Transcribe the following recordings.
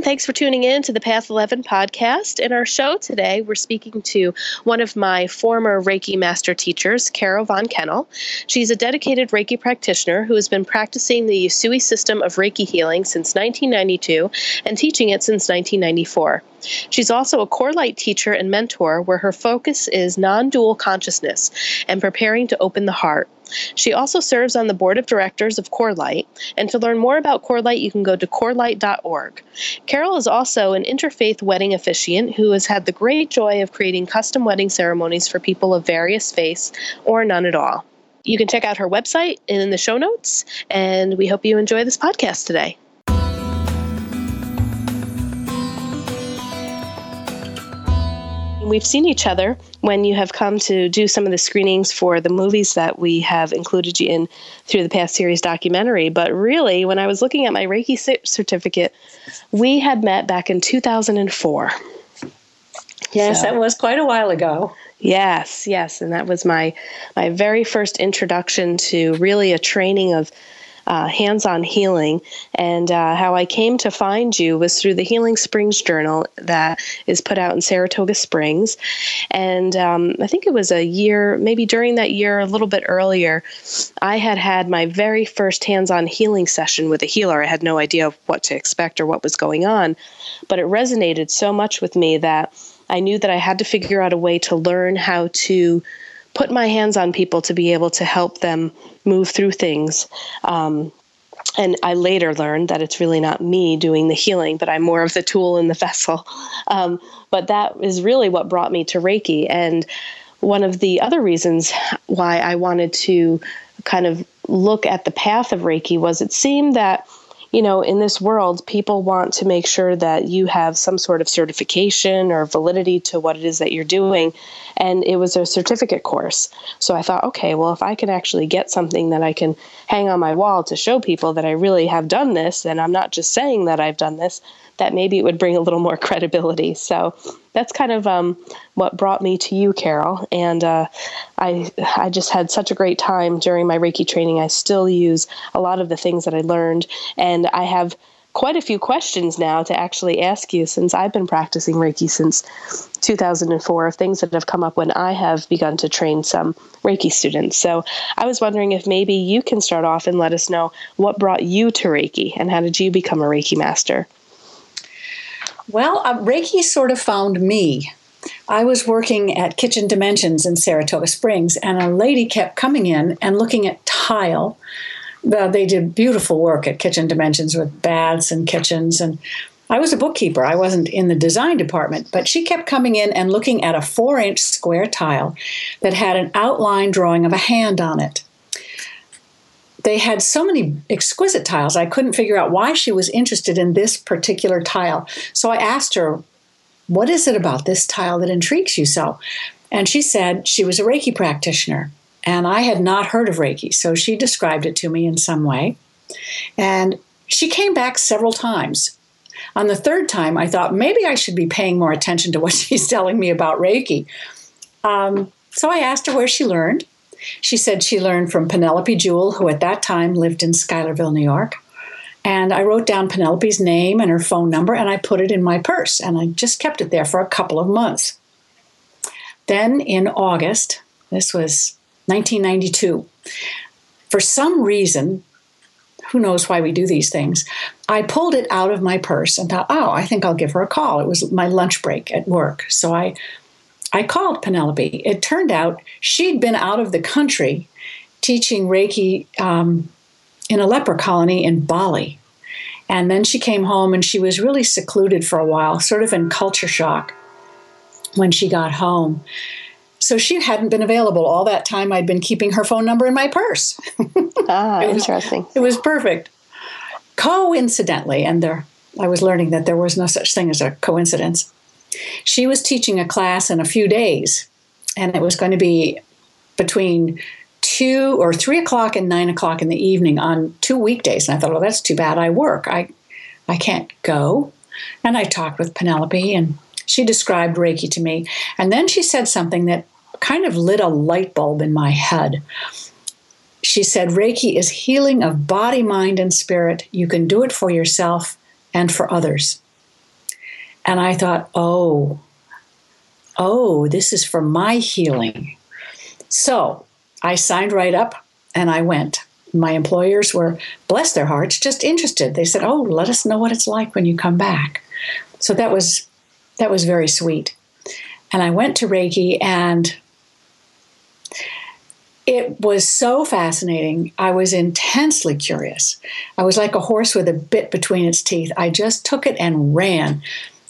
everyone. Thanks for tuning in to the Path 11 podcast. In our show today, we're speaking to one of my former Reiki master teachers, Carol Von Kennel. She's a dedicated Reiki practitioner who has been practicing the Usui system of Reiki healing since 1992 and teaching it since 1994. She's also a CoreLight teacher and mentor where her focus is non dual consciousness and preparing to open the heart. She also serves on the board of directors of CoreLight, and to learn more about CoreLight, you can go to corelight.org. Carol is also an interfaith wedding officiant who has had the great joy of creating custom wedding ceremonies for people of various faiths or none at all. You can check out her website in the show notes, and we hope you enjoy this podcast today. We've seen each other when you have come to do some of the screenings for the movies that we have included you in through the Path series documentary. But really, when I was looking at my Reiki certificate, we had met back in 2004. Yes, so, that was quite a while ago. Yes, yes, and that was my my very first introduction to really a training of uh, hands on healing. And uh, how I came to find you was through the Healing Springs Journal that is put out in Saratoga Springs. And um, I think it was a year, maybe during that year, a little bit earlier, I had had my very first hands on healing session with a healer. I had no idea what to expect or what was going on, but it resonated so much with me that I knew that I had to figure out a way to learn how to put my hands on people to be able to help them move through things. Um, and I later learned that it's really not me doing the healing, but I'm more of the tool in the vessel. Um, but that is really what brought me to Reiki. And one of the other reasons why I wanted to kind of look at the path of Reiki was it seemed that you know, in this world, people want to make sure that you have some sort of certification or validity to what it is that you're doing. And it was a certificate course. So I thought, okay, well, if I can actually get something that I can hang on my wall to show people that I really have done this, and I'm not just saying that I've done this, that maybe it would bring a little more credibility. So that's kind of um, what brought me to you, Carol. And uh, I I just had such a great time during my Reiki training. I still use a lot of the things that I learned, and I have quite a few questions now to actually ask you since I've been practicing Reiki since 2004 of things that have come up when I have begun to train some Reiki students. So I was wondering if maybe you can start off and let us know what brought you to Reiki and how did you become a Reiki master? Well, uh, Reiki sort of found me. I was working at Kitchen Dimensions in Saratoga Springs, and a lady kept coming in and looking at tile. They did beautiful work at Kitchen Dimensions with baths and kitchens. And I was a bookkeeper. I wasn't in the design department, but she kept coming in and looking at a four inch square tile that had an outline drawing of a hand on it they had so many exquisite tiles. I couldn't figure out why she was interested in this particular tile. So I asked her, What is it about this tile that intrigues you so? And she said she was a Reiki practitioner. And I had not heard of Reiki. So she described it to me in some way. And she came back several times. On the third time, I thought maybe I should be paying more attention to what she's telling me about Reiki. Um, so I asked her where she learned. She said she learned from Penelope Jewell, who at that time lived in Schuylerville, New York. And I wrote down Penelope's name and her phone number and I put it in my purse and I just kept it there for a couple of months. Then in August, this was 1992, for some reason, who knows why we do these things, I pulled it out of my purse and thought, oh, I think I'll give her a call. It was my lunch break at work. So I I called Penelope. It turned out she'd been out of the country teaching Reiki um, in a leper colony in Bali. And then she came home and she was really secluded for a while, sort of in culture shock when she got home. So she hadn't been available all that time. I'd been keeping her phone number in my purse. ah, it was, interesting. It was perfect. Coincidentally, and there, I was learning that there was no such thing as a coincidence. She was teaching a class in a few days, and it was going to be between two or three o'clock and nine o'clock in the evening on two weekdays. And I thought, well, that's too bad. I work. I, I can't go. And I talked with Penelope, and she described Reiki to me. And then she said something that kind of lit a light bulb in my head. She said, Reiki is healing of body, mind, and spirit. You can do it for yourself and for others. And I thought, oh, oh, this is for my healing. So I signed right up and I went. My employers were, bless their hearts, just interested. They said, oh, let us know what it's like when you come back. So that was that was very sweet. And I went to Reiki and it was so fascinating. I was intensely curious. I was like a horse with a bit between its teeth. I just took it and ran.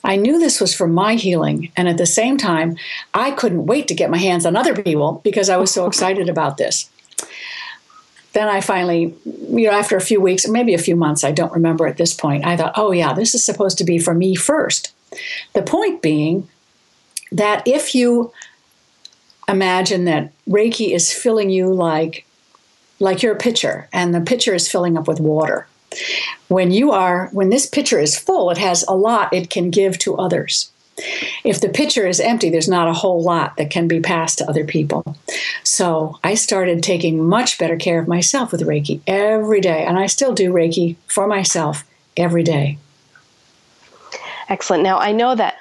I knew this was for my healing. And at the same time, I couldn't wait to get my hands on other people because I was so excited about this. Then I finally, you know, after a few weeks, maybe a few months, I don't remember at this point, I thought, oh, yeah, this is supposed to be for me first. The point being that if you imagine that Reiki is filling you like like you're a pitcher and the pitcher is filling up with water. When you are when this pitcher is full, it has a lot it can give to others. If the pitcher is empty, there's not a whole lot that can be passed to other people. So I started taking much better care of myself with Reiki every day, and I still do Reiki for myself every day. Excellent. Now, I know that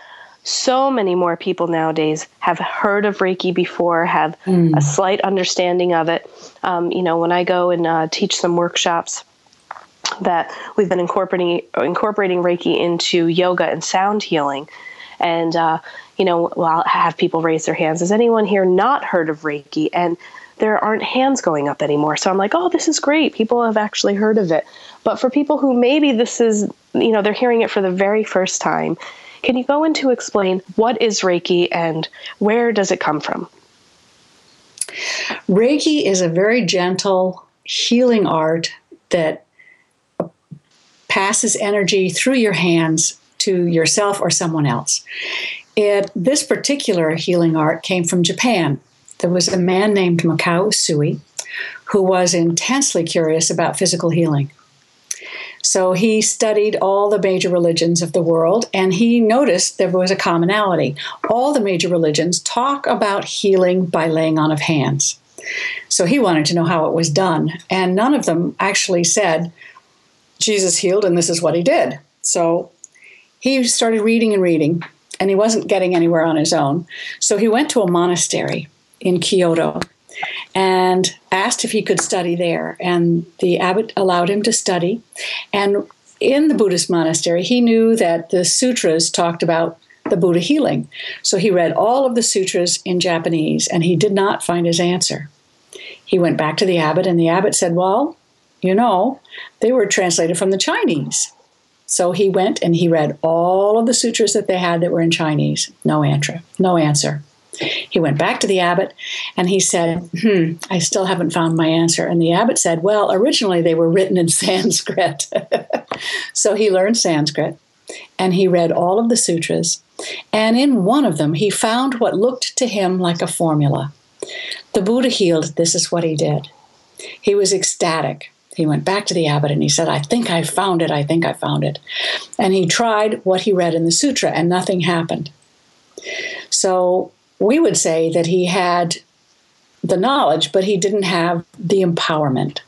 so many more people nowadays have heard of Reiki before, have mm. a slight understanding of it. Um, you know, when I go and uh, teach some workshops, that we've been incorporating incorporating Reiki into yoga and sound healing, and uh, you know, well, I'll have people raise their hands. Has anyone here not heard of Reiki? And there aren't hands going up anymore. So I'm like, oh, this is great. People have actually heard of it. But for people who maybe this is, you know, they're hearing it for the very first time, can you go into explain what is Reiki and where does it come from? Reiki is a very gentle healing art that passes energy through your hands to yourself or someone else. It, this particular healing art came from Japan. There was a man named Mikao Usui who was intensely curious about physical healing. So he studied all the major religions of the world and he noticed there was a commonality. All the major religions talk about healing by laying on of hands. So he wanted to know how it was done. And none of them actually said, Jesus healed and this is what he did. So he started reading and reading and he wasn't getting anywhere on his own. So he went to a monastery in Kyoto and asked if he could study there. And the abbot allowed him to study. And in the Buddhist monastery, he knew that the sutras talked about the Buddha healing. So he read all of the sutras in Japanese and he did not find his answer. He went back to the abbot, and the abbot said, Well, you know, they were translated from the Chinese. So he went and he read all of the sutras that they had that were in Chinese. No answer. No answer. He went back to the abbot and he said, Hmm, I still haven't found my answer. And the abbot said, Well, originally they were written in Sanskrit. so he learned Sanskrit and he read all of the sutras. And in one of them, he found what looked to him like a formula. The Buddha healed, this is what he did. He was ecstatic. He went back to the abbot and he said, I think I found it. I think I found it. And he tried what he read in the sutra, and nothing happened. So we would say that he had the knowledge, but he didn't have the empowerment.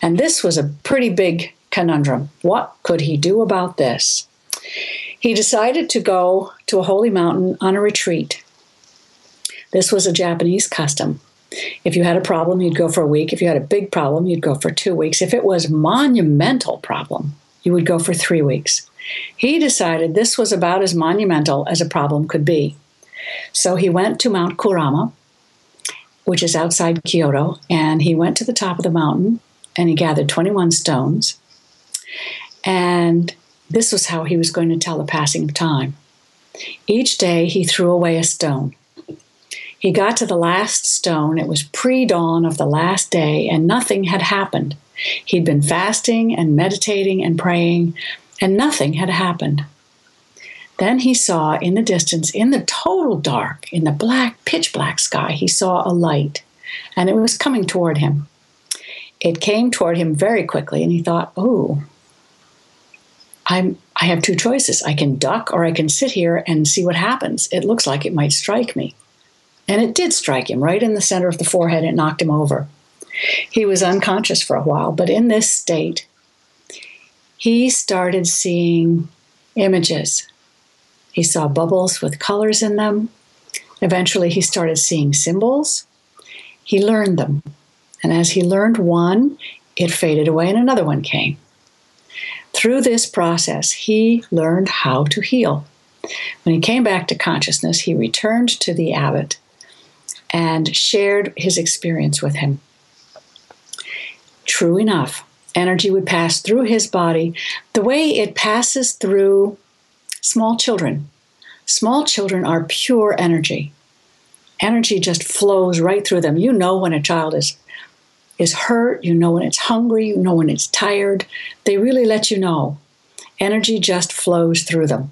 And this was a pretty big conundrum. What could he do about this? He decided to go to a holy mountain on a retreat. This was a Japanese custom. If you had a problem, you'd go for a week. If you had a big problem, you'd go for two weeks. If it was monumental problem, you would go for three weeks. He decided this was about as monumental as a problem could be. So he went to Mount Kurama, which is outside Kyoto, and he went to the top of the mountain and he gathered 21 stones. And this was how he was going to tell the passing of time. Each day he threw away a stone. He got to the last stone. It was pre dawn of the last day, and nothing had happened. He'd been fasting and meditating and praying, and nothing had happened. Then he saw in the distance, in the total dark, in the black, pitch black sky, he saw a light, and it was coming toward him. It came toward him very quickly, and he thought, oh, I'm, I have two choices. I can duck or I can sit here and see what happens. It looks like it might strike me. And it did strike him right in the center of the forehead. It knocked him over. He was unconscious for a while, but in this state, he started seeing images He saw bubbles with colors in them. Eventually, he started seeing symbols. He learned them. And as he learned one, it faded away and another one came. Through this process, he learned how to heal. When he came back to consciousness, he returned to the abbot and shared his experience with him. True enough, energy would pass through his body the way it passes through small children. Small children are pure energy. Energy just flows right through them. You know when a child is is hurt, you know when it's hungry, you know when it's tired. They really let you know. Energy just flows through them.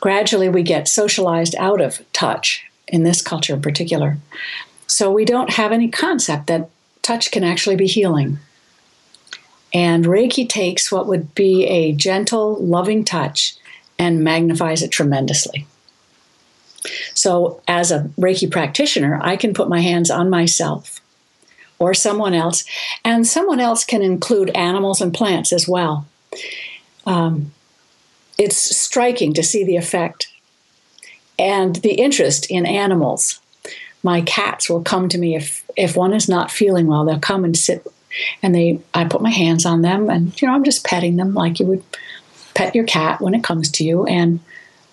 Gradually, we get socialized out of touch, in this culture in particular. So we don't have any concept that touch can actually be healing. And Reiki takes what would be a gentle, loving touch and magnifies it tremendously. So, as a Reiki practitioner, I can put my hands on myself or someone else, and someone else can include animals and plants as well. Um, it's striking to see the effect and the interest in animals. My cats will come to me if if one is not feeling well. They'll come and sit, and they I put my hands on them, and you know I'm just petting them like you would pet your cat when it comes to you, and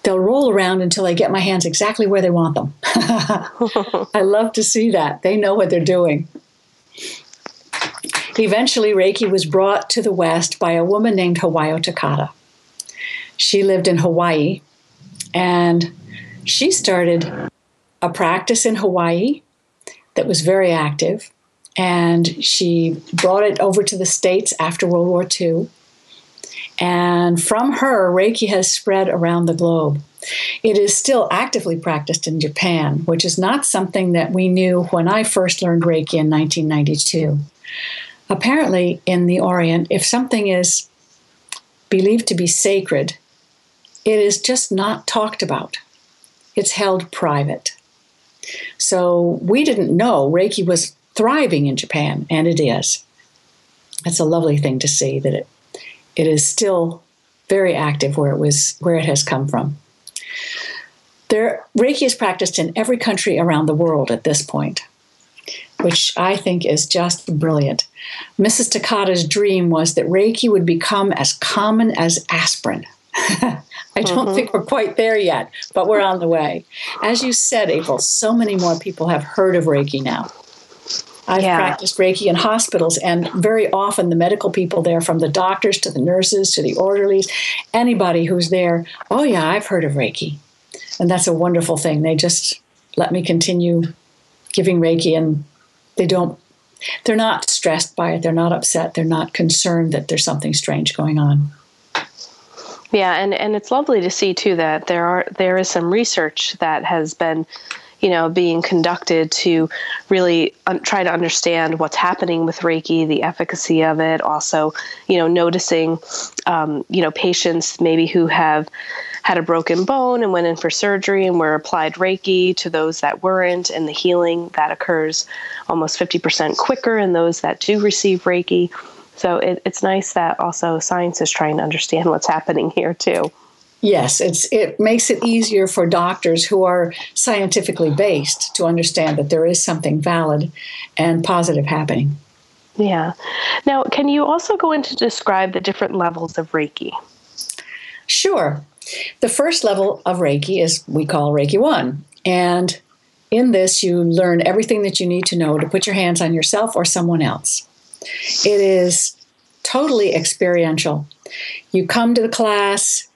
they'll roll around until I get my hands exactly where they want them. I love to see that. They know what they're doing. Eventually, Reiki was brought to the West by a woman named Hawayo Takata. She lived in Hawaii and she started a practice in Hawaii that was very active. And she brought it over to the States after World War II. And from her, Reiki has spread around the globe. It is still actively practiced in Japan, which is not something that we knew when I first learned Reiki in 1992. Apparently, in the Orient, if something is believed to be sacred, it is just not talked about. It's held private. So we didn't know Reiki was thriving in Japan, and it is. It's a lovely thing to see that it it is still very active where it was where it has come from. There, Reiki is practiced in every country around the world at this point, which I think is just brilliant. Mrs. Takata's dream was that Reiki would become as common as aspirin. I don't mm-hmm. think we're quite there yet, but we're on the way. As you said, April, so many more people have heard of Reiki now. I've yeah. practiced Reiki in hospitals, and very often the medical people there, from the doctors to the nurses to the orderlies, anybody who's there, oh, yeah, I've heard of Reiki. And that's a wonderful thing. They just let me continue giving Reiki, and they don't, they're not stressed by it. They're not upset. They're not concerned that there's something strange going on. Yeah, and, and it's lovely to see too that there are there is some research that has been you know, being conducted to really un- try to understand what's happening with Reiki, the efficacy of it. Also, you know, noticing, um, you know, patients maybe who have had a broken bone and went in for surgery and were applied Reiki to those that weren't, and the healing that occurs almost 50% quicker in those that do receive Reiki. So it, it's nice that also science is trying to understand what's happening here too. Yes, it's it makes it easier for doctors who are scientifically based to understand that there is something valid and positive happening. Yeah. Now, can you also go into describe the different levels of Reiki? Sure. The first level of Reiki is we call Reiki 1. And in this, you learn everything that you need to know to put your hands on yourself or someone else. It is totally experiential. You come to the class,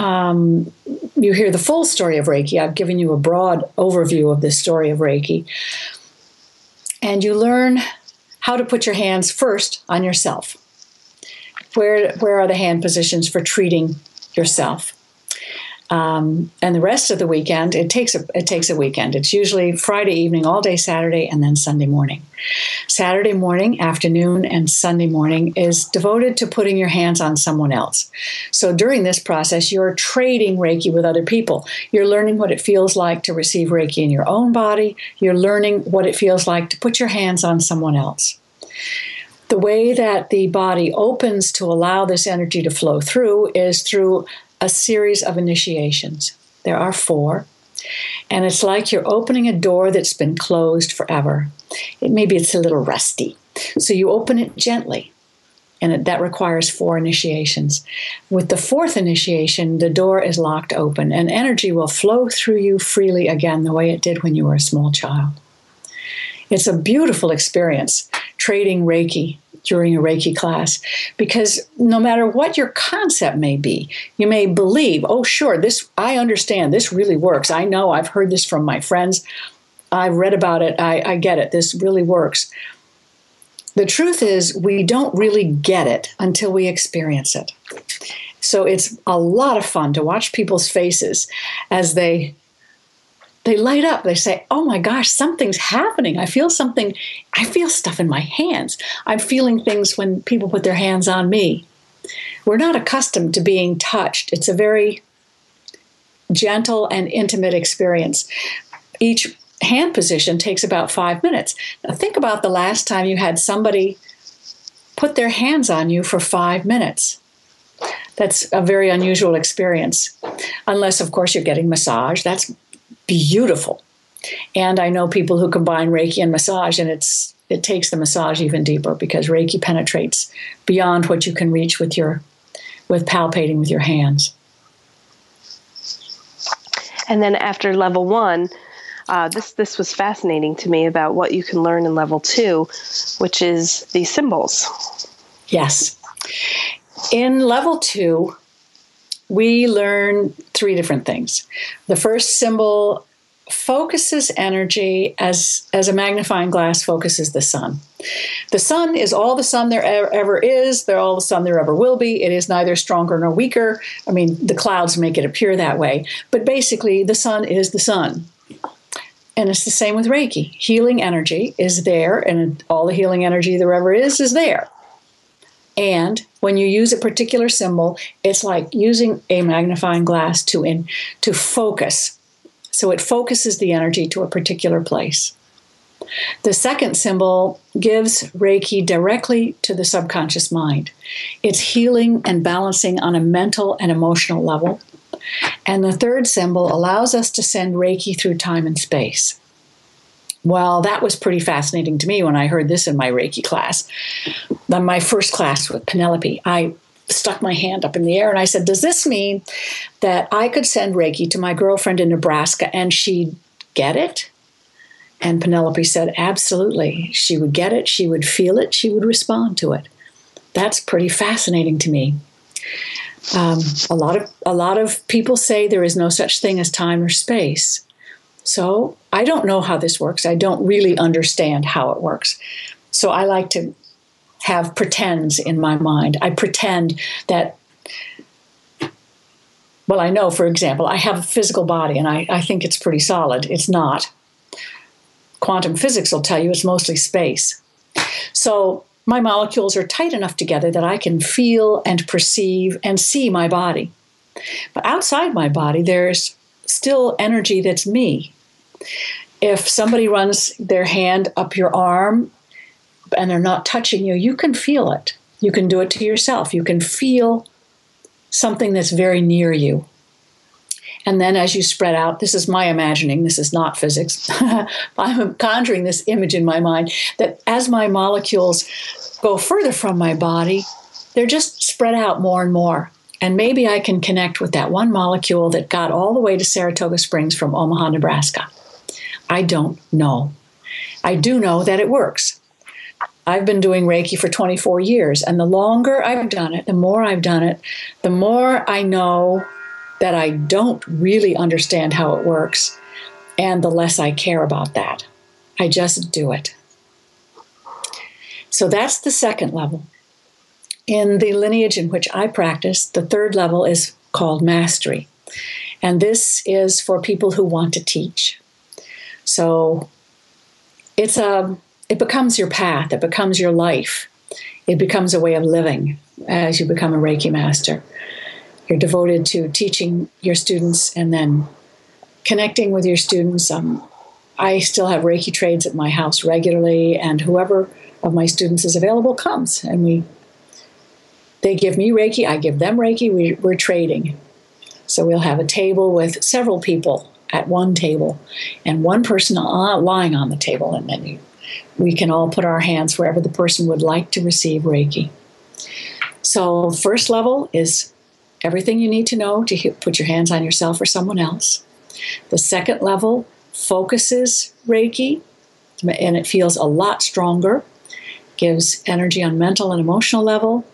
um, you hear the full story of Reiki. I've given you a broad overview of the story of Reiki. And you learn how to put your hands first on yourself. Where, where are the hand positions for treating yourself? Um, and the rest of the weekend, it takes a it takes a weekend. It's usually Friday evening, all day Saturday, and then Sunday morning. Saturday morning, afternoon, and Sunday morning is devoted to putting your hands on someone else. So during this process, you're trading Reiki with other people. You're learning what it feels like to receive Reiki in your own body. You're learning what it feels like to put your hands on someone else the way that the body opens to allow this energy to flow through is through a series of initiations. There are four. And it's like you're opening a door that's been closed forever. It maybe it's a little rusty. So you open it gently. And it, that requires four initiations. With the fourth initiation, the door is locked open and energy will flow through you freely again the way it did when you were a small child. It's a beautiful experience trading Reiki during a Reiki class because no matter what your concept may be, you may believe, oh, sure, this, I understand, this really works. I know, I've heard this from my friends. I've read about it. I, I get it. This really works. The truth is, we don't really get it until we experience it. So it's a lot of fun to watch people's faces as they they light up. They say, Oh my gosh, something's happening. I feel something. I feel stuff in my hands. I'm feeling things when people put their hands on me. We're not accustomed to being touched. It's a very gentle and intimate experience. Each hand position takes about five minutes. Now, think about the last time you had somebody put their hands on you for five minutes. That's a very unusual experience. Unless, of course, you're getting massage. That's beautiful. And I know people who combine Reiki and massage, and it's it takes the massage even deeper because Reiki penetrates beyond what you can reach with your with palpating with your hands. And then after level one, uh, this this was fascinating to me about what you can learn in level two, which is the symbols. Yes, in level two, we learn three different things. The first symbol focuses energy as as a magnifying glass focuses the sun. The sun is all the sun there ever is. They're all the sun there ever will be. It is neither stronger nor weaker. I mean, the clouds make it appear that way, but basically, the sun is the sun. And it's the same with Reiki. Healing energy is there, and all the healing energy there ever is is there. And when you use a particular symbol, it's like using a magnifying glass to in to focus. So it focuses the energy to a particular place. The second symbol gives Reiki directly to the subconscious mind. It's healing and balancing on a mental and emotional level. And the third symbol allows us to send Reiki through time and space. Well, that was pretty fascinating to me when I heard this in my Reiki class. My first class with Penelope, I stuck my hand up in the air and I said, Does this mean that I could send Reiki to my girlfriend in Nebraska and she'd get it? And Penelope said, Absolutely. She would get it, she would feel it, she would respond to it. That's pretty fascinating to me. Um, a lot of a lot of people say there is no such thing as time or space. So I don't know how this works. I don't really understand how it works. So I like to have pretends in my mind. I pretend that, well, I know, for example, I have a physical body and I, I think it's pretty solid. It's not. Quantum physics will tell you it's mostly space. So my molecules are tight enough together that I can feel and perceive and see my body. But outside my body, there's still energy that's me. If somebody runs their hand up your arm and they're not touching you, you can feel it. You can do it to yourself. You can feel something that's very near you. And then as you spread out, this is my imagining, this is not physics. I'm conjuring this image in my mind that as my molecules go further from my body, they're just spread out more and more. And maybe I can connect with that one molecule that got all the way to Saratoga Springs from Omaha, Nebraska. I don't know. I do know that it works. I've been doing Reiki for 24 years, and the longer I've done it, the more I've done it, the more I know that I don't really understand how it works, and the less I care about that. I just do it. So that's the second level. In the lineage in which I practice, the third level is called mastery. And this is for people who want to teach. So it's a it becomes your path, it becomes your life. It becomes a way of living as you become a Reiki master. You're devoted to teaching your students and then connecting with your students. Um, I still have Reiki trades at my house regularly, and whoever of my students is available comes, and we they give me Reiki, I give them Reiki. We, we're trading, So we'll have a table with several people at one table and one person lying on the table, and then we can all put our hands wherever the person would like to receive Reiki. So, first level is everything you need to know to put your hands on yourself or someone else. The second level focuses Reiki and it feels a lot stronger, gives energy on mental and emotional level,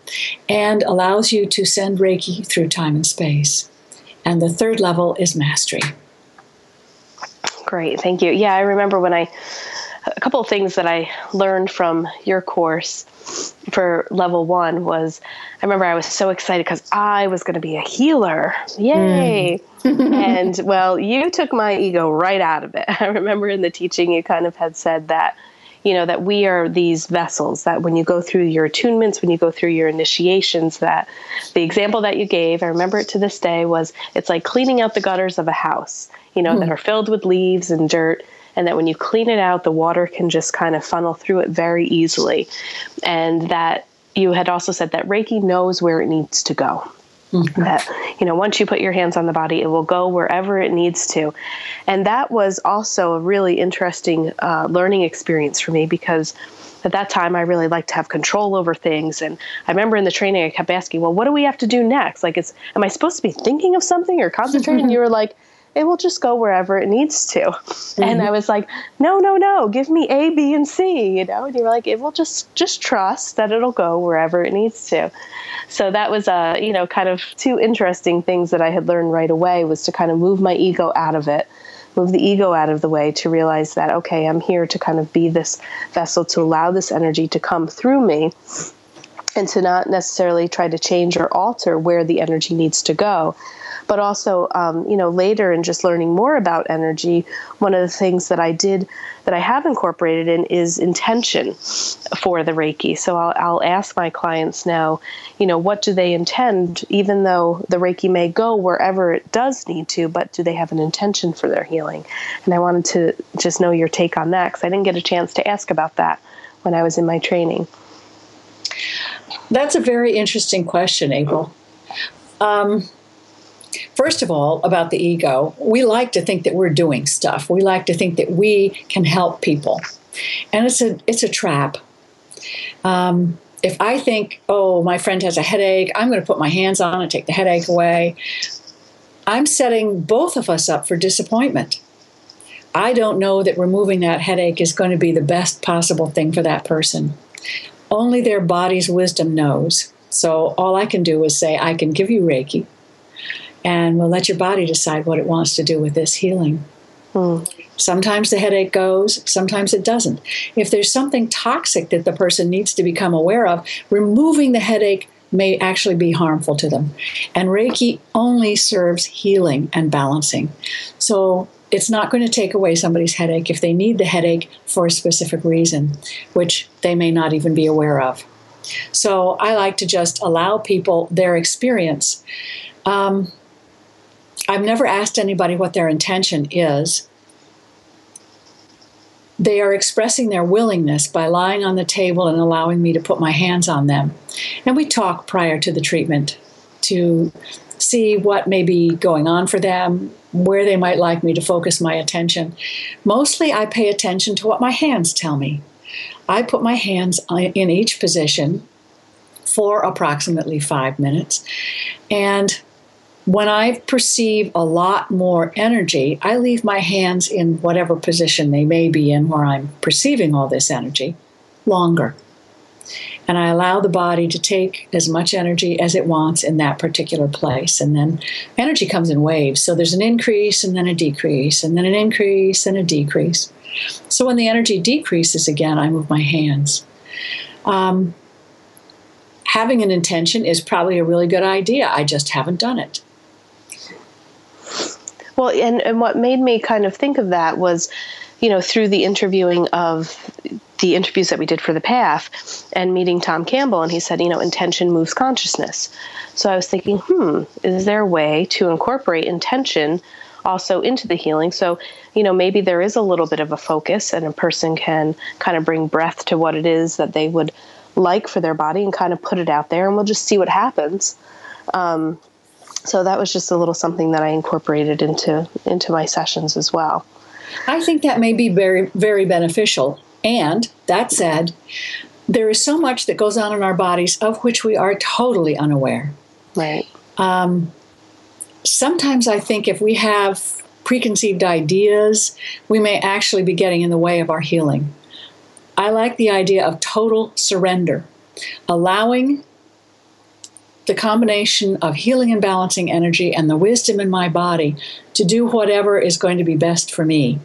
and allows you to send Reiki through time and space. And the third level is mastery. Great, thank you. Yeah, I remember when I, a couple of things that I learned from your course for level one was I remember I was so excited because I was going to be a healer. Yay! Mm. and well, you took my ego right out of it. I remember in the teaching you kind of had said that you know that we are these vessels that when you go through your attunements when you go through your initiations that the example that you gave i remember it to this day was it's like cleaning out the gutters of a house you know mm. that are filled with leaves and dirt and that when you clean it out the water can just kind of funnel through it very easily and that you had also said that reiki knows where it needs to go Mm-hmm. That, you know, once you put your hands on the body, it will go wherever it needs to. And that was also a really interesting uh, learning experience for me because at that time I really liked to have control over things. And I remember in the training, I kept asking, well, what do we have to do next? Like, it's, am I supposed to be thinking of something or concentrating? you were like, it will just go wherever it needs to. Mm-hmm. And I was like, no, no, no, give me A, B, and C, you know? And you were like, it will just, just trust that it'll go wherever it needs to. So that was, uh, you know, kind of two interesting things that I had learned right away was to kind of move my ego out of it move the ego out of the way to realize that okay i'm here to kind of be this vessel to allow this energy to come through me and to not necessarily try to change or alter where the energy needs to go but also, um, you know, later in just learning more about energy, one of the things that I did that I have incorporated in is intention for the Reiki. So I'll, I'll ask my clients now, you know, what do they intend, even though the Reiki may go wherever it does need to, but do they have an intention for their healing? And I wanted to just know your take on that because I didn't get a chance to ask about that when I was in my training. That's a very interesting question, April. Um, First of all, about the ego, we like to think that we're doing stuff. We like to think that we can help people, and it's a it's a trap. Um, if I think, oh, my friend has a headache, I'm going to put my hands on it, take the headache away. I'm setting both of us up for disappointment. I don't know that removing that headache is going to be the best possible thing for that person. Only their body's wisdom knows. So all I can do is say, I can give you Reiki and we'll let your body decide what it wants to do with this healing. Mm. Sometimes the headache goes, sometimes it doesn't. If there's something toxic that the person needs to become aware of, removing the headache may actually be harmful to them. And Reiki only serves healing and balancing. So it's not going to take away somebody's headache if they need the headache for a specific reason, which they may not even be aware of. So I like to just allow people their experience. Um, I've never asked anybody what their intention is. They are expressing their willingness by lying on the table and allowing me to put my hands on them. And we talk prior to the treatment to see what may be going on for them, where they might like me to focus my attention. Mostly, I pay attention to what my hands tell me. I put my hands in each position for approximately five minutes, and when I perceive a lot more energy, I leave my hands in whatever position they may be in where I'm perceiving all this energy longer. And I allow the body to take as much energy as it wants in that particular place. And then energy comes in waves. So there's an increase and then a decrease, and then an increase and a decrease. So when the energy decreases again, I move my hands. Um, having an intention is probably a really good idea. I just haven't done it. Well, and, and what made me kind of think of that was, you know, through the interviewing of the interviews that we did for the path and meeting Tom Campbell, and he said, you know, intention moves consciousness. So I was thinking, hmm, is there a way to incorporate intention also into the healing? So, you know, maybe there is a little bit of a focus, and a person can kind of bring breath to what it is that they would like for their body and kind of put it out there, and we'll just see what happens. Um, So that was just a little something that I incorporated into into my sessions as well. I think that may be very very beneficial. And that said, there is so much that goes on in our bodies of which we are totally unaware. Right. Um, sometimes I think if we have preconceived ideas, we may actually be getting in the way of our healing. I like the idea of total surrender, allowing the combination of healing and balancing energy and the wisdom in my body to do whatever is going to be best for me.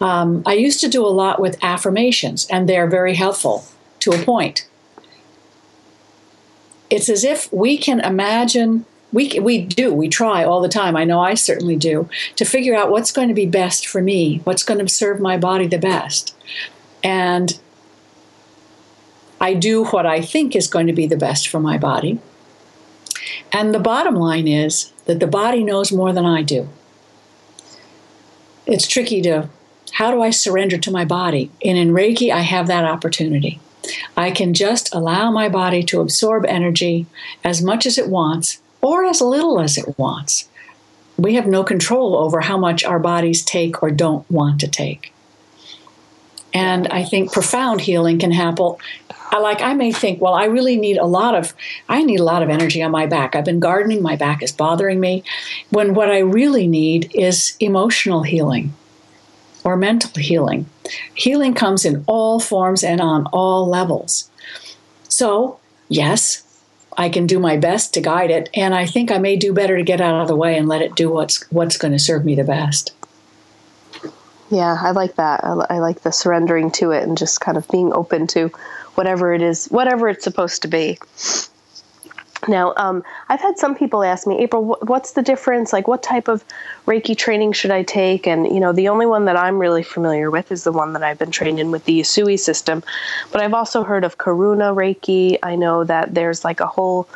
Um, I used to do a lot with affirmations, and they're very helpful to a point. It's as if we can imagine we we do we try all the time i know i certainly do to figure out what's going to be best for me what's going to serve my body the best and i do what i think is going to be the best for my body and the bottom line is that the body knows more than i do it's tricky to how do i surrender to my body and in reiki i have that opportunity I can just allow my body to absorb energy as much as it wants or as little as it wants. We have no control over how much our bodies take or don't want to take. And I think profound healing can happen. I like I may think, well, I really need a lot of, I need a lot of energy on my back. I've been gardening, my back is bothering me. When what I really need is emotional healing or mental healing. Healing comes in all forms and on all levels. So, yes, I can do my best to guide it, and I think I may do better to get out of the way and let it do what's what's going to serve me the best. Yeah, I like that. I, I like the surrendering to it and just kind of being open to whatever it is, whatever it's supposed to be. Now, um, I've had some people ask me, April, what's the difference? Like, what type of Reiki training should I take? And, you know, the only one that I'm really familiar with is the one that I've been trained in with the Usui system. But I've also heard of Karuna Reiki. I know that there's like a whole,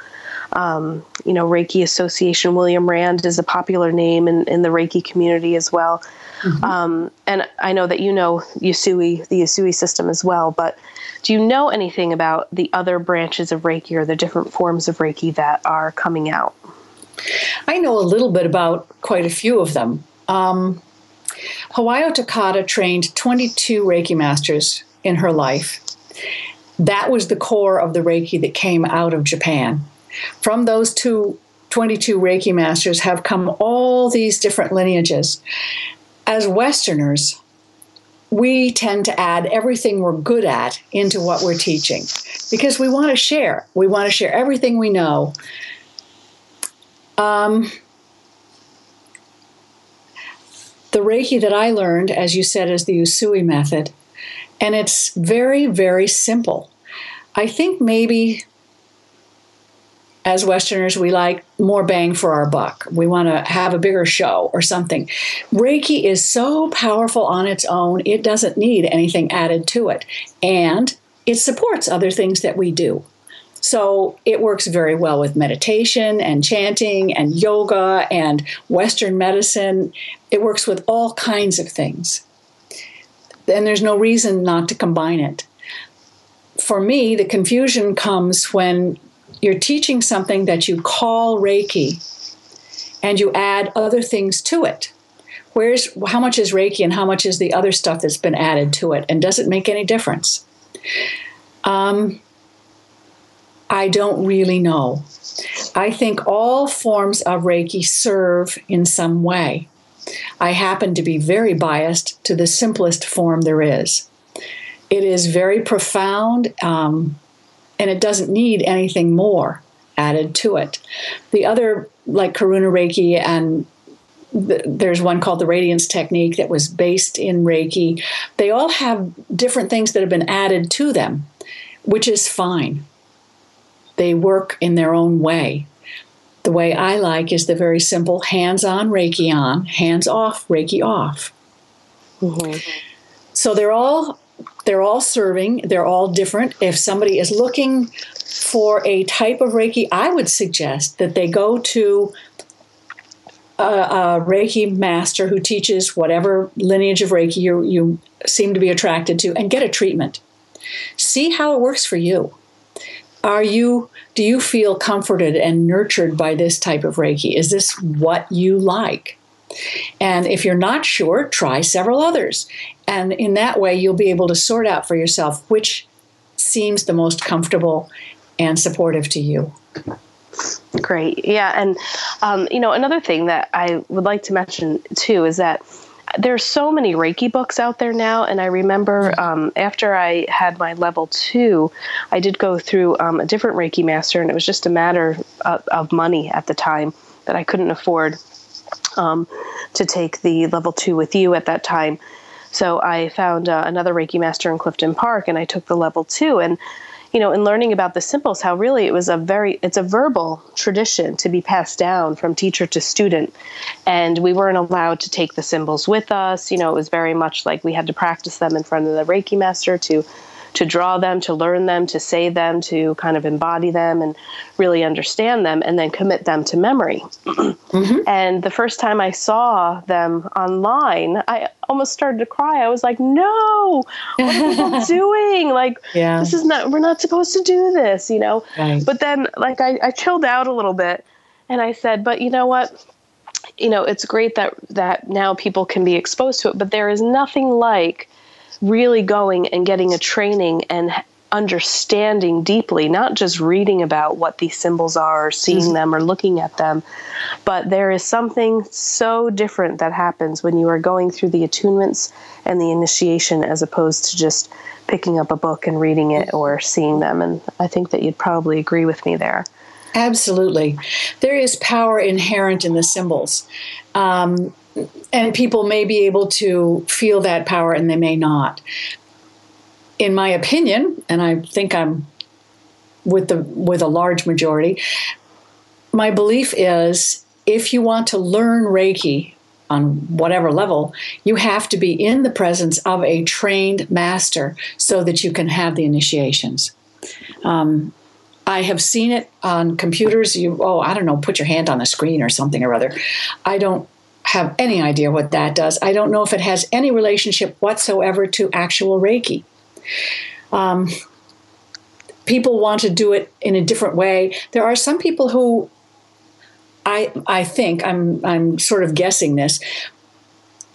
um, you know, Reiki Association. William Rand is a popular name in, in the Reiki community as well. Mm-hmm. Um, and I know that you know Usui, the Usui system as well. But do you know anything about the other branches of Reiki or the different forms of Reiki that are coming out? I know a little bit about quite a few of them. Um, Hawayo Takata trained 22 Reiki masters in her life. That was the core of the Reiki that came out of Japan. From those two 22 Reiki masters have come all these different lineages. As Westerners, we tend to add everything we're good at into what we're teaching because we want to share. We want to share everything we know. Um, the Reiki that I learned, as you said, is the Usui method, and it's very, very simple. I think maybe as Westerners, we like more bang for our buck. We want to have a bigger show or something. Reiki is so powerful on its own, it doesn't need anything added to it. And it supports other things that we do. So it works very well with meditation and chanting and yoga and Western medicine. It works with all kinds of things. And there's no reason not to combine it. For me, the confusion comes when you're teaching something that you call Reiki and you add other things to it. Where's how much is Reiki and how much is the other stuff that's been added to it? And does it make any difference? Um, I don't really know. I think all forms of Reiki serve in some way. I happen to be very biased to the simplest form there is. It is very profound. Um, and it doesn't need anything more added to it. The other, like Karuna Reiki and the, there's one called the Radiance Technique that was based in Reiki. They all have different things that have been added to them, which is fine. They work in their own way. The way I like is the very simple hands on Reiki on, hands off Reiki off. Mm-hmm. So they're all they're all serving, they're all different. If somebody is looking for a type of Reiki, I would suggest that they go to a, a Reiki master who teaches whatever lineage of Reiki you, you seem to be attracted to and get a treatment. See how it works for you. are you do you feel comforted and nurtured by this type of reiki is this what you like and if you're not sure try several others and in that way you'll be able to sort out for yourself which seems the most comfortable and supportive to you great yeah and um, you know another thing that i would like to mention too is that there's so many Reiki books out there now, and I remember um, after I had my level two, I did go through um, a different Reiki master, and it was just a matter of, of money at the time that I couldn't afford um, to take the level two with you at that time. So I found uh, another Reiki master in Clifton Park, and I took the level two, and you know, in learning about the symbols, how really it was a very, it's a verbal tradition to be passed down from teacher to student. And we weren't allowed to take the symbols with us. You know, it was very much like we had to practice them in front of the Reiki master to to draw them, to learn them, to say them, to kind of embody them and really understand them, and then commit them to memory. mm-hmm. And the first time I saw them online, I almost started to cry. I was like, "No, what are people doing? Like, yeah. this is not. We're not supposed to do this, you know." Right. But then, like, I, I chilled out a little bit, and I said, "But you know what?" you know it's great that that now people can be exposed to it but there is nothing like really going and getting a training and understanding deeply, not just reading about what these symbols are, or seeing mm-hmm. them, or looking at them, but there is something so different that happens when you are going through the attunements and the initiation as opposed to just picking up a book and reading it or seeing them. And I think that you'd probably agree with me there. Absolutely. There is power inherent in the symbols. Um, and people may be able to feel that power and they may not. In my opinion, and I think I'm with the with a large majority, my belief is if you want to learn Reiki on whatever level, you have to be in the presence of a trained master so that you can have the initiations. Um, I have seen it on computers. You, oh, I don't know, put your hand on the screen or something or other. I don't have any idea what that does. I don't know if it has any relationship whatsoever to actual Reiki. Um, people want to do it in a different way. There are some people who I I think I'm I'm sort of guessing this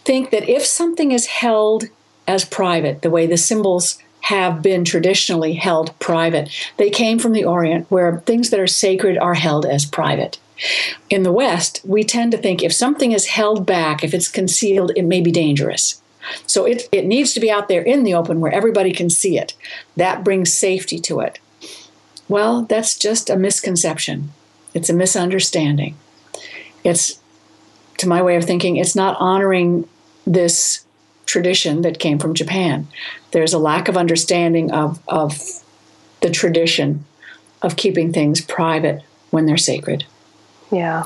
think that if something is held as private, the way the symbols have been traditionally held private, they came from the Orient where things that are sacred are held as private. In the West, we tend to think if something is held back, if it's concealed, it may be dangerous. So it, it needs to be out there in the open where everybody can see it. That brings safety to it. Well, that's just a misconception. It's a misunderstanding. It's, to my way of thinking, it's not honoring this tradition that came from Japan. There's a lack of understanding of, of the tradition of keeping things private when they're sacred. Yeah.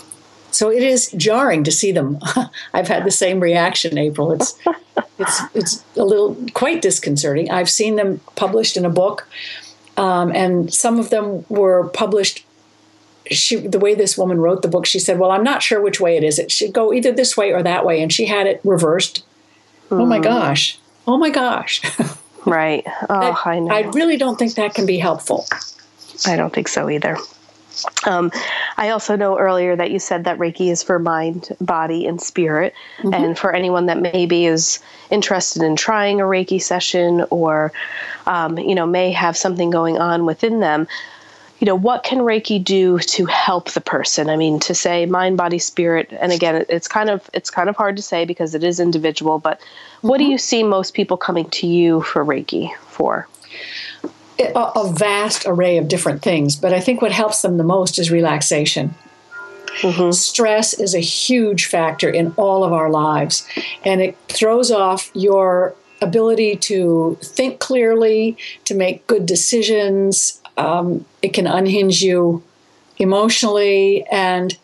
So it is jarring to see them. I've had the same reaction, April. It's it's it's a little quite disconcerting. I've seen them published in a book, um, and some of them were published. She, the way this woman wrote the book, she said, "Well, I'm not sure which way it is. It should go either this way or that way," and she had it reversed. Mm. Oh my hmm. gosh! Oh my gosh! right. Oh, that, I know. I really don't think that can be helpful. I don't think so either. Um, I also know earlier that you said that Reiki is for mind, body, and spirit. Mm-hmm. And for anyone that maybe is interested in trying a Reiki session or, um, you know, may have something going on within them, you know, what can Reiki do to help the person? I mean, to say mind, body, spirit, and again, it's kind of it's kind of hard to say because it is individual. But mm-hmm. what do mm-hmm. you see most people coming to you for Reiki for? A, a vast array of different things, but I think what helps them the most is relaxation. Mm-hmm. Stress is a huge factor in all of our lives, and it throws off your ability to think clearly, to make good decisions. Um, it can unhinge you emotionally, and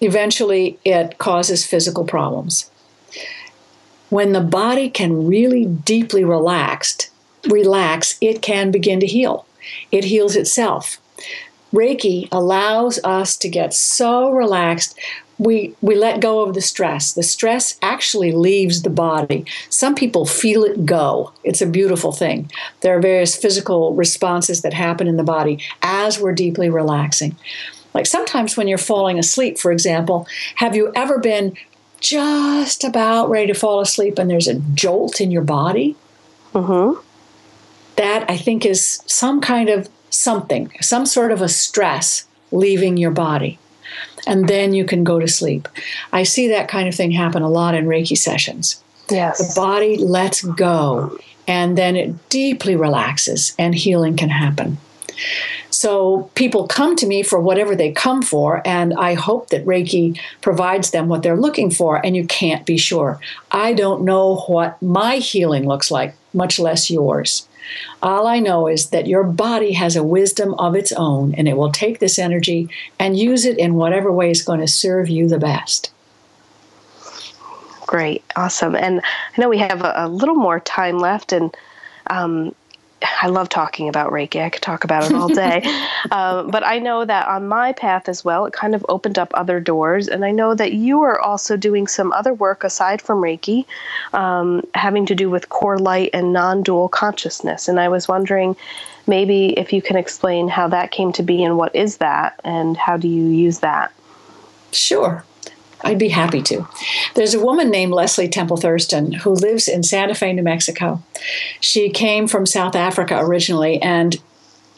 eventually it causes physical problems. When the body can really deeply relaxed, relax, it can begin to heal. It heals itself. Reiki allows us to get so relaxed, we we let go of the stress. The stress actually leaves the body. Some people feel it go. It's a beautiful thing. There are various physical responses that happen in the body as we're deeply relaxing. Like sometimes when you're falling asleep, for example, have you ever been just about ready to fall asleep and there's a jolt in your body? Mm-hmm. That I think is some kind of something, some sort of a stress leaving your body and then you can go to sleep. I see that kind of thing happen a lot in Reiki sessions. Yes. The body lets go and then it deeply relaxes and healing can happen. So people come to me for whatever they come for, and I hope that Reiki provides them what they're looking for, and you can't be sure. I don't know what my healing looks like, much less yours. All I know is that your body has a wisdom of its own, and it will take this energy and use it in whatever way is going to serve you the best. Great, awesome. And I know we have a, a little more time left, and um, I love talking about Reiki. I could talk about it all day. um, but I know that on my path as well, it kind of opened up other doors. And I know that you are also doing some other work aside from Reiki, um, having to do with CoreLight and non dual consciousness. And I was wondering maybe if you can explain how that came to be and what is that and how do you use that? Sure. I'd be happy to. There's a woman named Leslie Temple Thurston who lives in Santa Fe, New Mexico. She came from South Africa originally, and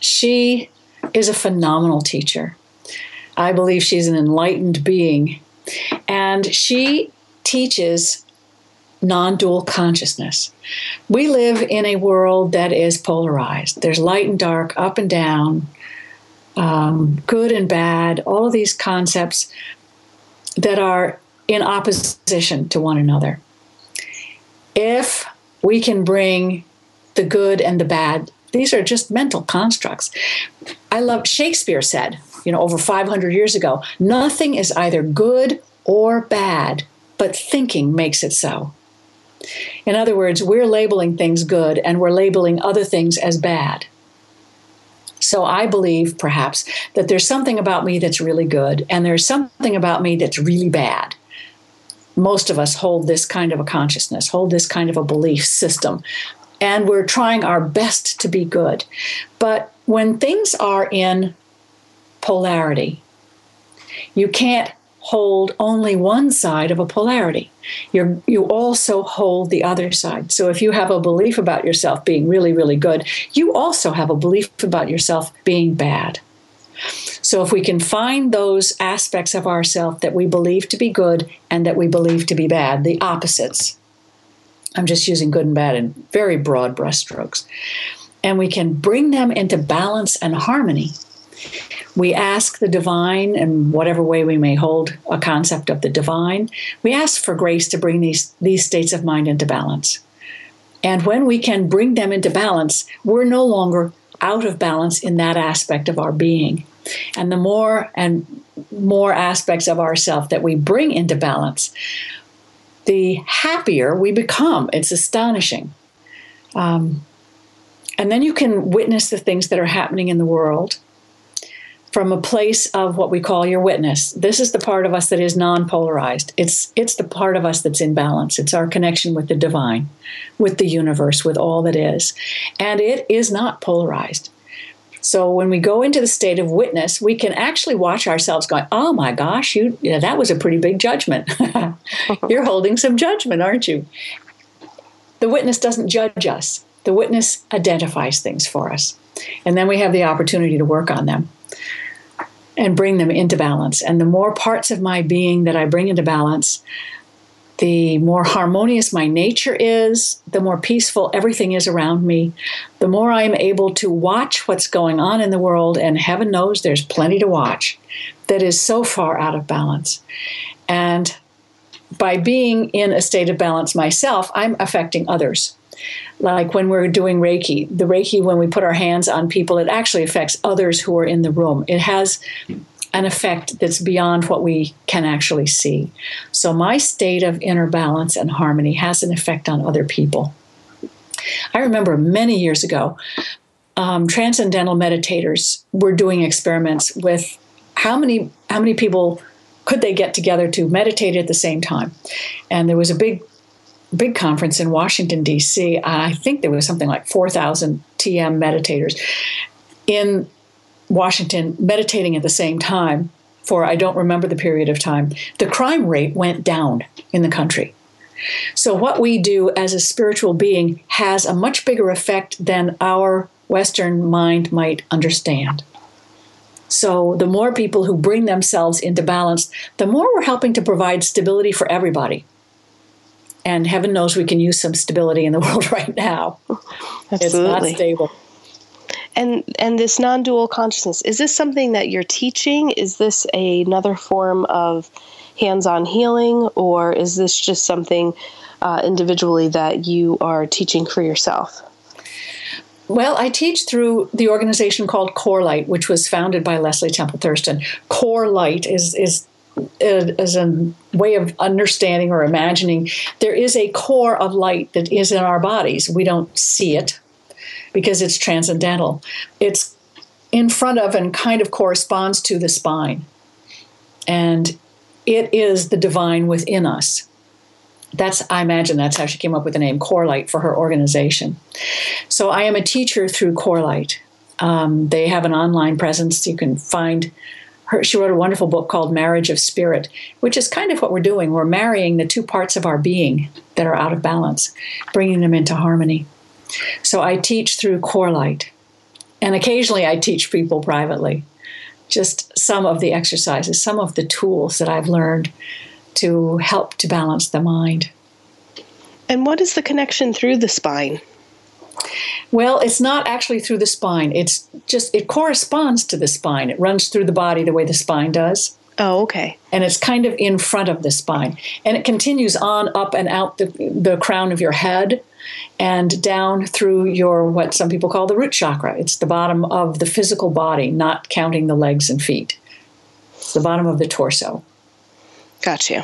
she is a phenomenal teacher. I believe she's an enlightened being. And she teaches non dual consciousness. We live in a world that is polarized. There's light and dark, up and down, um, good and bad, all of these concepts that are in opposition to one another. If we can bring the good and the bad, these are just mental constructs. I love Shakespeare said, you know, over 500 years ago, nothing is either good or bad, but thinking makes it so. In other words, we're labeling things good and we're labeling other things as bad. So I believe perhaps that there's something about me that's really good and there's something about me that's really bad. Most of us hold this kind of a consciousness, hold this kind of a belief system, and we're trying our best to be good. But when things are in polarity, you can't hold only one side of a polarity. you you also hold the other side. So if you have a belief about yourself being really, really good, you also have a belief about yourself being bad. So if we can find those aspects of ourself that we believe to be good and that we believe to be bad, the opposites. I'm just using good and bad in very broad brushstrokes. And we can bring them into balance and harmony we ask the divine, in whatever way we may hold a concept of the divine, we ask for grace to bring these, these states of mind into balance. And when we can bring them into balance, we're no longer out of balance in that aspect of our being. And the more and more aspects of ourself that we bring into balance, the happier we become. It's astonishing. Um, and then you can witness the things that are happening in the world from a place of what we call your witness. This is the part of us that is non-polarized. It's it's the part of us that's in balance. It's our connection with the divine, with the universe, with all that is. And it is not polarized. So when we go into the state of witness, we can actually watch ourselves going, "Oh my gosh, you, that was a pretty big judgment. You're holding some judgment, aren't you?" The witness doesn't judge us. The witness identifies things for us. And then we have the opportunity to work on them and bring them into balance. And the more parts of my being that I bring into balance, the more harmonious my nature is, the more peaceful everything is around me, the more I am able to watch what's going on in the world. And heaven knows there's plenty to watch that is so far out of balance. And by being in a state of balance myself, I'm affecting others like when we're doing Reiki, the Reiki, when we put our hands on people, it actually affects others who are in the room. It has an effect that's beyond what we can actually see. So, my state of inner balance and harmony has an effect on other people. I remember many years ago, um, transcendental meditators were doing experiments with how many how many people could they get together to meditate at the same time? And there was a big, big conference in Washington, D.C. I think there was something like 4,000 TM meditators in Washington meditating at the same time for I don't remember the period of time. The crime rate went down in the country. So, what we do as a spiritual being has a much bigger effect than our Western mind might understand. So, the more people who bring themselves into balance, the more we're helping to provide stability for everybody. And heaven knows we can use some stability in the world right now. Absolutely. It's not stable. And and this non-dual consciousness is this something that you're teaching? Is this a, another form of hands-on healing, or is this just something uh, individually that you are teaching for yourself? Well, I teach through the organization called CoreLight, which was founded by Leslie Temple Thurston. CoreLight is is as a way of understanding or imagining there is a core of light that is in our bodies. We don't see it because it's transcendental. It's in front of and kind of corresponds to the spine. And it is the divine within us that's i imagine that's how she came up with the name CoreLight for her organization so i am a teacher through CoreLight um, they have an online presence you can find her she wrote a wonderful book called marriage of spirit which is kind of what we're doing we're marrying the two parts of our being that are out of balance bringing them into harmony so i teach through CoreLight and occasionally i teach people privately just some of the exercises some of the tools that i've learned to help to balance the mind. And what is the connection through the spine? Well, it's not actually through the spine. It's just, it corresponds to the spine. It runs through the body the way the spine does. Oh, okay. And it's kind of in front of the spine. And it continues on up and out the, the crown of your head and down through your, what some people call the root chakra. It's the bottom of the physical body, not counting the legs and feet. It's the bottom of the torso. Got you.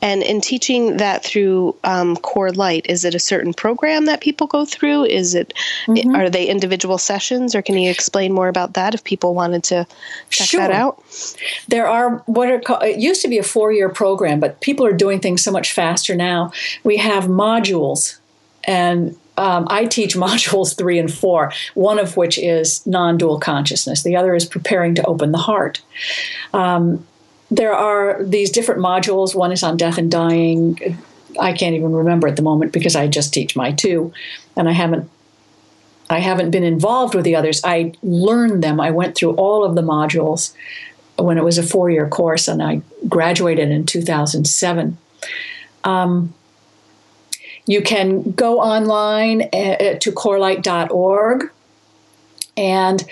And in teaching that through um, CoreLight, is it a certain program that people go through? Is it mm-hmm. are they individual sessions, or can you explain more about that if people wanted to check sure. that out? There are what are called, it used to be a four year program, but people are doing things so much faster now. We have modules, and um, I teach modules three and four, one of which is non dual consciousness, the other is preparing to open the heart. Um, there are these different modules. One is on death and dying. I can't even remember at the moment because I just teach my two, and I haven't I haven't been involved with the others. I learned them. I went through all of the modules when it was a four year course, and I graduated in 2007. Um, you can go online uh, to corelight.org and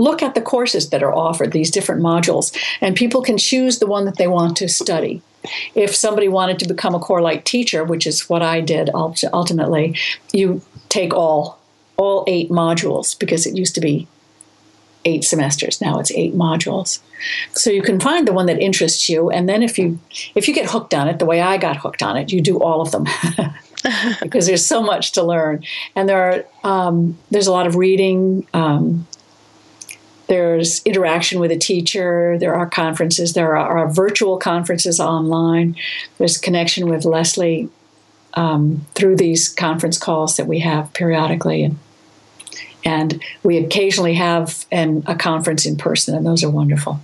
look at the courses that are offered, these different modules, and people can choose the one that they want to study. If somebody wanted to become a CoreLight teacher, which is what I did ultimately, you take all all eight modules because it used to be eight semesters now it's eight modules. So you can find the one that interests you and then if you if you get hooked on it the way i got hooked on it you do all of them. Because there's so much to learn. And there are um, there's a lot of reading um, there's interaction with a teacher. There are conferences. There are, are virtual conferences online. There's connection with Leslie um, through these conference calls that we have periodically, and and we occasionally have an, a conference in person, and those are wonderful.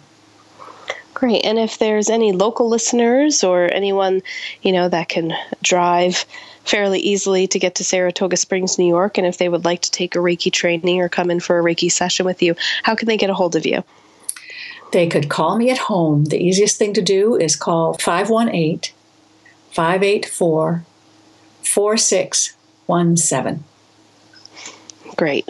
Great. And if there's any local listeners or anyone, you know, that can drive fairly easily to get to Saratoga Springs, New York. And if they would like to take a Reiki training or come in for a Reiki session with you, how can they get a hold of you? They could call me at home. The easiest thing to do is call 518 584 4617. Great.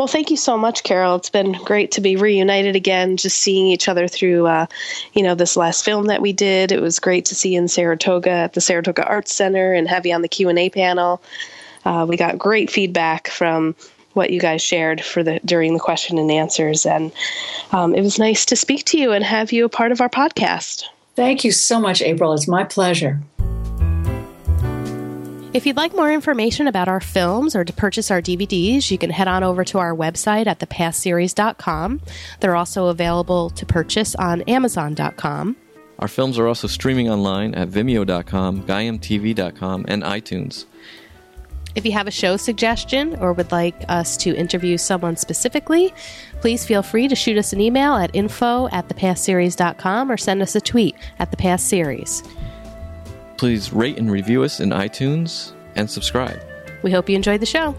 Well, thank you so much, Carol. It's been great to be reunited again, just seeing each other through, uh, you know, this last film that we did. It was great to see in Saratoga at the Saratoga Arts Center and have you on the Q and A panel. Uh, we got great feedback from what you guys shared for the during the question and answers, and um, it was nice to speak to you and have you a part of our podcast. Thank you so much, April. It's my pleasure. If you'd like more information about our films or to purchase our DVDs, you can head on over to our website at thepathseries.com. They're also available to purchase on amazon.com. Our films are also streaming online at vimeo.com, gaiamtv.com, and iTunes. If you have a show suggestion or would like us to interview someone specifically, please feel free to shoot us an email at info at thepathseries.com or send us a tweet at thepathseries. Please rate and review us in iTunes and subscribe. We hope you enjoyed the show.